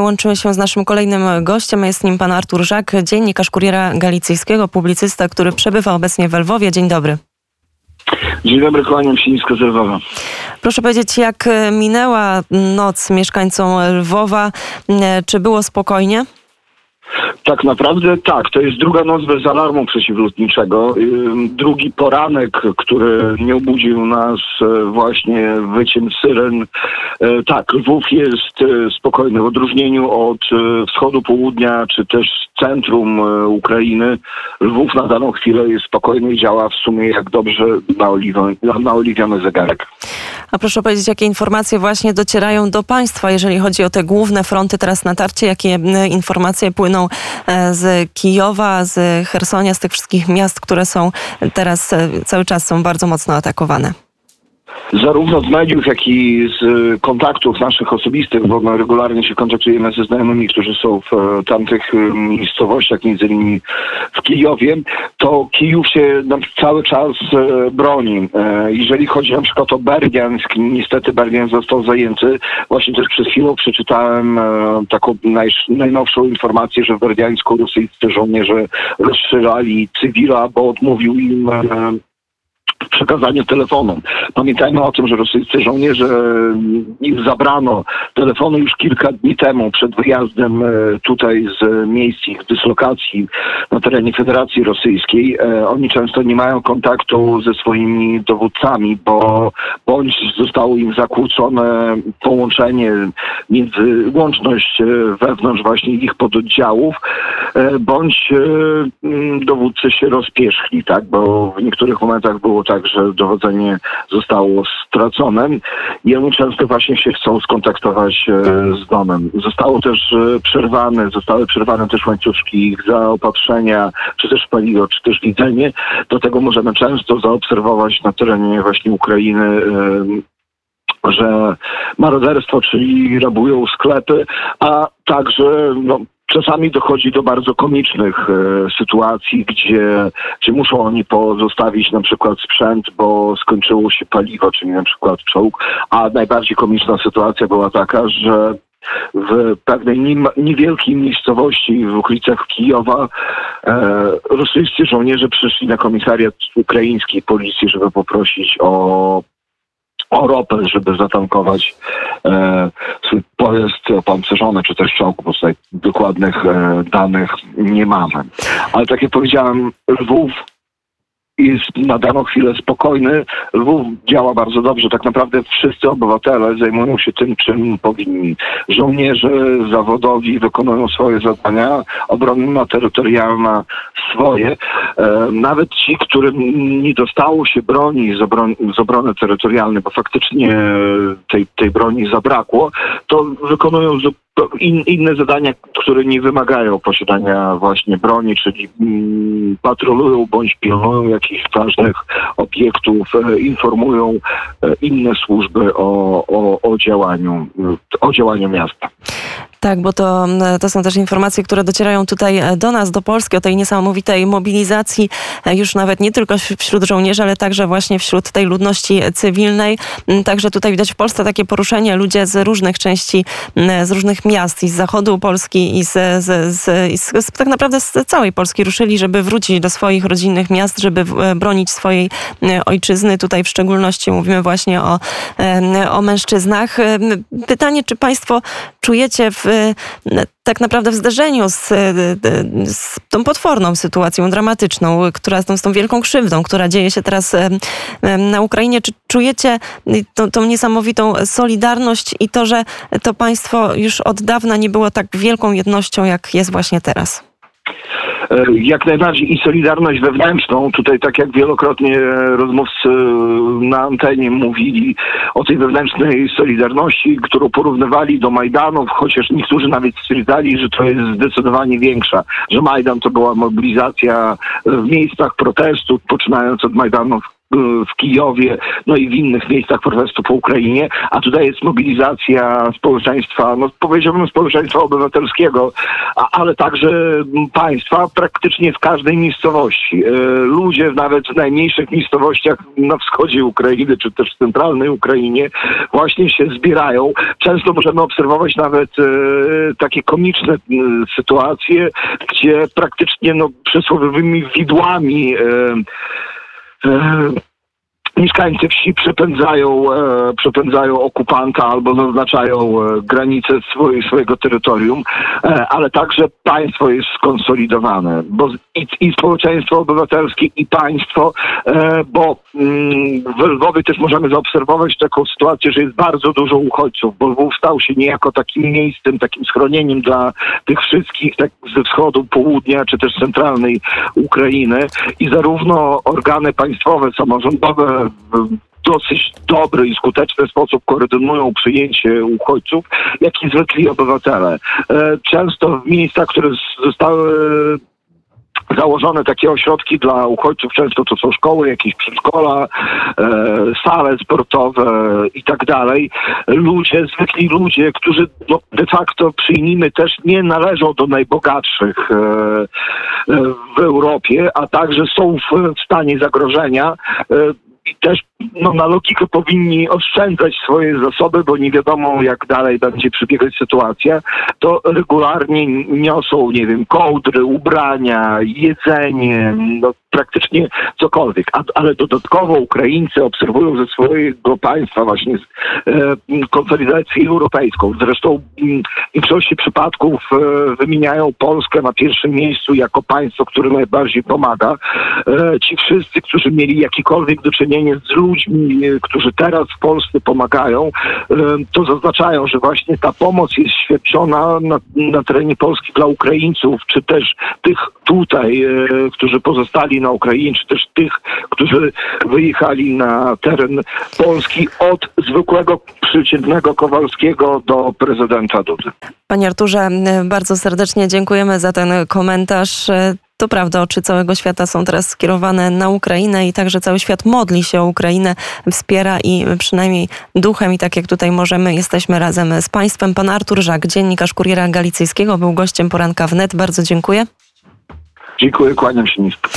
Łączymy się z naszym kolejnym gościem. Jest nim pan Artur Żak, dziennikarz Kuriera Galicyjskiego, publicysta, który przebywa obecnie w Lwowie. Dzień dobry. Dzień dobry, kłaniam się nisko z Lwowa. Proszę powiedzieć, jak minęła noc mieszkańcom Lwowa? Czy było spokojnie? Tak naprawdę tak. To jest druga noc bez alarmu przeciwlotniczego. Drugi poranek, który nie obudził nas e, właśnie wyciem syren. E, tak, Lwów jest e, spokojny. W odróżnieniu od wschodu, południa, czy też centrum Ukrainy, Lwów na daną chwilę jest spokojny i działa w sumie jak dobrze naoliwiony zegarek. A proszę powiedzieć, jakie informacje właśnie docierają do państwa, jeżeli chodzi o te główne fronty teraz natarcie, jakie informacje płyną E, z Kijowa, z Hersonia, z tych wszystkich miast, które są teraz e, cały czas są bardzo mocno atakowane zarówno z mediów, jak i z e, kontaktów naszych osobistych, bo regularnie się kontaktujemy ze znajomymi, którzy są w e, tamtych e, miejscowościach, między innymi w Kijowie, to Kijów się cały czas broni. Jeżeli chodzi na przykład o Berdiansk, niestety Berdiansk został zajęty. Właśnie też przed chwilą przeczytałem taką naj, najnowszą informację, że w Berdiańsku rosyjscy żołnierze rozstrzelali cywila, bo odmówił im przekazanie telefonu. Pamiętajmy o tym, że rosyjscy żołnierze im zabrano telefony już kilka dni temu przed wyjazdem e, tutaj z miejsc ich dyslokacji na terenie Federacji Rosyjskiej. E, oni często nie mają kontaktu ze swoimi dowódcami, bo bądź zostało im zakłócone połączenie między łączność e, wewnątrz właśnie ich pododdziałów, bądź dowódcy się rozpierzchli, tak, bo w niektórych momentach było tak, że dowodzenie zostało stracone i oni często właśnie się chcą skontaktować e, z domem. Zostało też e, przerwane, zostały przerwane też łańcuszki ich zaopatrzenia, czy też paliwo, czy też widzenie. Do tego możemy często zaobserwować na terenie właśnie Ukrainy e, że maroderstwo, czyli rabują sklepy, a także no, Czasami dochodzi do bardzo komicznych e, sytuacji, gdzie, gdzie muszą oni pozostawić na przykład sprzęt, bo skończyło się paliwo, czyli na przykład czołg. A najbardziej komiczna sytuacja była taka, że w pewnej niewielkiej miejscowości w okolicach Kijowa e, rosyjscy żołnierze przyszli na komisariat ukraińskiej policji, żeby poprosić o o ropę, żeby zatankować e, swój pojazd opancerzony, czy też czołg, bo tutaj dokładnych e, danych nie mamy. Ale tak jak powiedziałem, Lwów jest na daną chwilę spokojny. Lwów działa bardzo dobrze. Tak naprawdę wszyscy obywatele zajmują się tym, czym powinni. Żołnierze zawodowi wykonują swoje zadania, obrona terytorialna swoje. E, nawet ci, którym nie dostało się broni z, obron z obrony terytorialnej, bo faktycznie tej, tej broni zabrakło, to wykonują in, inne zadania, które nie wymagają posiadania właśnie broni, czyli mm, patrolują bądź pilnują jakichś ważnych obiektów, e, informują e, inne służby o, o, o działaniu, o działaniu miasta. Tak, bo to, to są też informacje, które docierają tutaj e, do nas, do Polski, o tej niesamowitej mobilizacji, e, już nawet nie tylko wśród żołnierzy, ale także właśnie wśród tej ludności cywilnej. Mm, także tutaj widać w Polsce takie poruszenie, ludzie z różnych części, z różnych miast i z zachodu Polski i z, z, z, z tak naprawdę z całej Polski ruszyli, żeby wrócić do swoich rodzinnych miast, żeby e, bronić swojej ojczyzny. Tutaj w szczególności mówimy właśnie o, o mężczyznach. Pytanie, czy państwo czujecie w tak naprawdę w zderzeniu z, z tą potworną sytuacją dramatyczną, która z tą wielką krzywdą, która dzieje się teraz na Ukrainie. Czy czujecie tą, tą niesamowitą solidarność i to, że to państwo już od dawna nie było tak wielką jednością, jak jest właśnie teraz? E, jak najbardziej i solidarność wewnętrzną. Tutaj tak jak wielokrotnie rozmówcy na antenie mówili o tej wewnętrznej solidarności, którą porównywali do Majdanów, chociaż niektórzy nawet stwierdzali, że to jest zdecydowanie większa, że Majdan to była mobilizacja w miejscach protestu, poczynając od Majdanów w Kijowie, no i w innych miejscach protestu po Ukrainie, a tutaj jest mobilizacja społeczeństwa, no powiedziałbym społeczeństwa obywatelskiego, a, ale także państwa praktycznie w każdej miejscowości. E, ludzie nawet w najmniejszych miejscowościach na wschodzie Ukrainy, czy też w centralnej Ukrainie właśnie się zbierają. Często możemy obserwować nawet e, takie komiczne sytuacje, gdzie praktycznie no, przysłowiowymi widłami e, mieszkańcy wsi przepędzają, e, przepędzają okupanta albo zaznaczają e, granice swojego, terytorium, e, ale także państwo jest skonsolidowane, bo i, i społeczeństwo obywatelskie, i państwo, e, bo mm, w Lwowie też możemy zaobserwować taką sytuację, że jest bardzo dużo uchodźców, bo Lwów stał się niejako takim miejscem, takim schronieniem dla tych wszystkich tak ze wschodu, południa, czy też centralnej Ukrainy i zarówno organy państwowe, samorządowe, dosyć dobry i skuteczny sposób koordynują przyjęcie uchodźców, jak i zwykli obywatele. E, często w miejscach, które zostały założone takie ośrodki dla uchodźców, często to są szkoły, jakieś przedszkola, e, sale sportowe i tak dalej. Ludzie, zwykli ludzie, którzy no, de facto przyjmijmy też nie należą do najbogatszych e, e, w Europie, a także są w, w stanie zagrożenia. E, i też no, na logikę powinni oszczędzać swoje zasoby, bo nie wiadomo jak dalej będzie przebiegać sytuacja, to regularnie niosą, nie wiem, kołdry, ubrania, jedzenie, no, praktycznie cokolwiek. A, ale dodatkowo Ukraińcy obserwują ze swojego państwa właśnie e, konsolidację europejską. Zresztą w większości przypadków e, wymieniają Polskę na pierwszym miejscu jako państwo, które najbardziej pomaga. E, ci wszyscy, którzy mieli jakikolwiek do czynienia z ludźmi, e, którzy teraz w Polsce pomagają, e, to zaznaczają, że właśnie ta pomoc jest świadczona na, na terenie Polski dla Ukraińców, czy też tych tutaj, e, którzy pozostali na Ukrainie, czy też tych, którzy wyjechali na teren Polski od zwykłego, przeciętnego Kowalskiego do prezydenta Dudy. Panie Arturze, bardzo serdecznie dziękujemy za ten komentarz. To prawda, oczy całego świata są teraz skierowane na Ukrainę i także cały świat modli się o Ukrainę, wspiera i przynajmniej duchem i tak jak tutaj możemy, jesteśmy razem z Państwem. Pan Artur Żak, dziennikarz Kuriera Galicyjskiego, był gościem poranka wnet. Bardzo dziękuję. Dziękuję, kłaniam się nisko.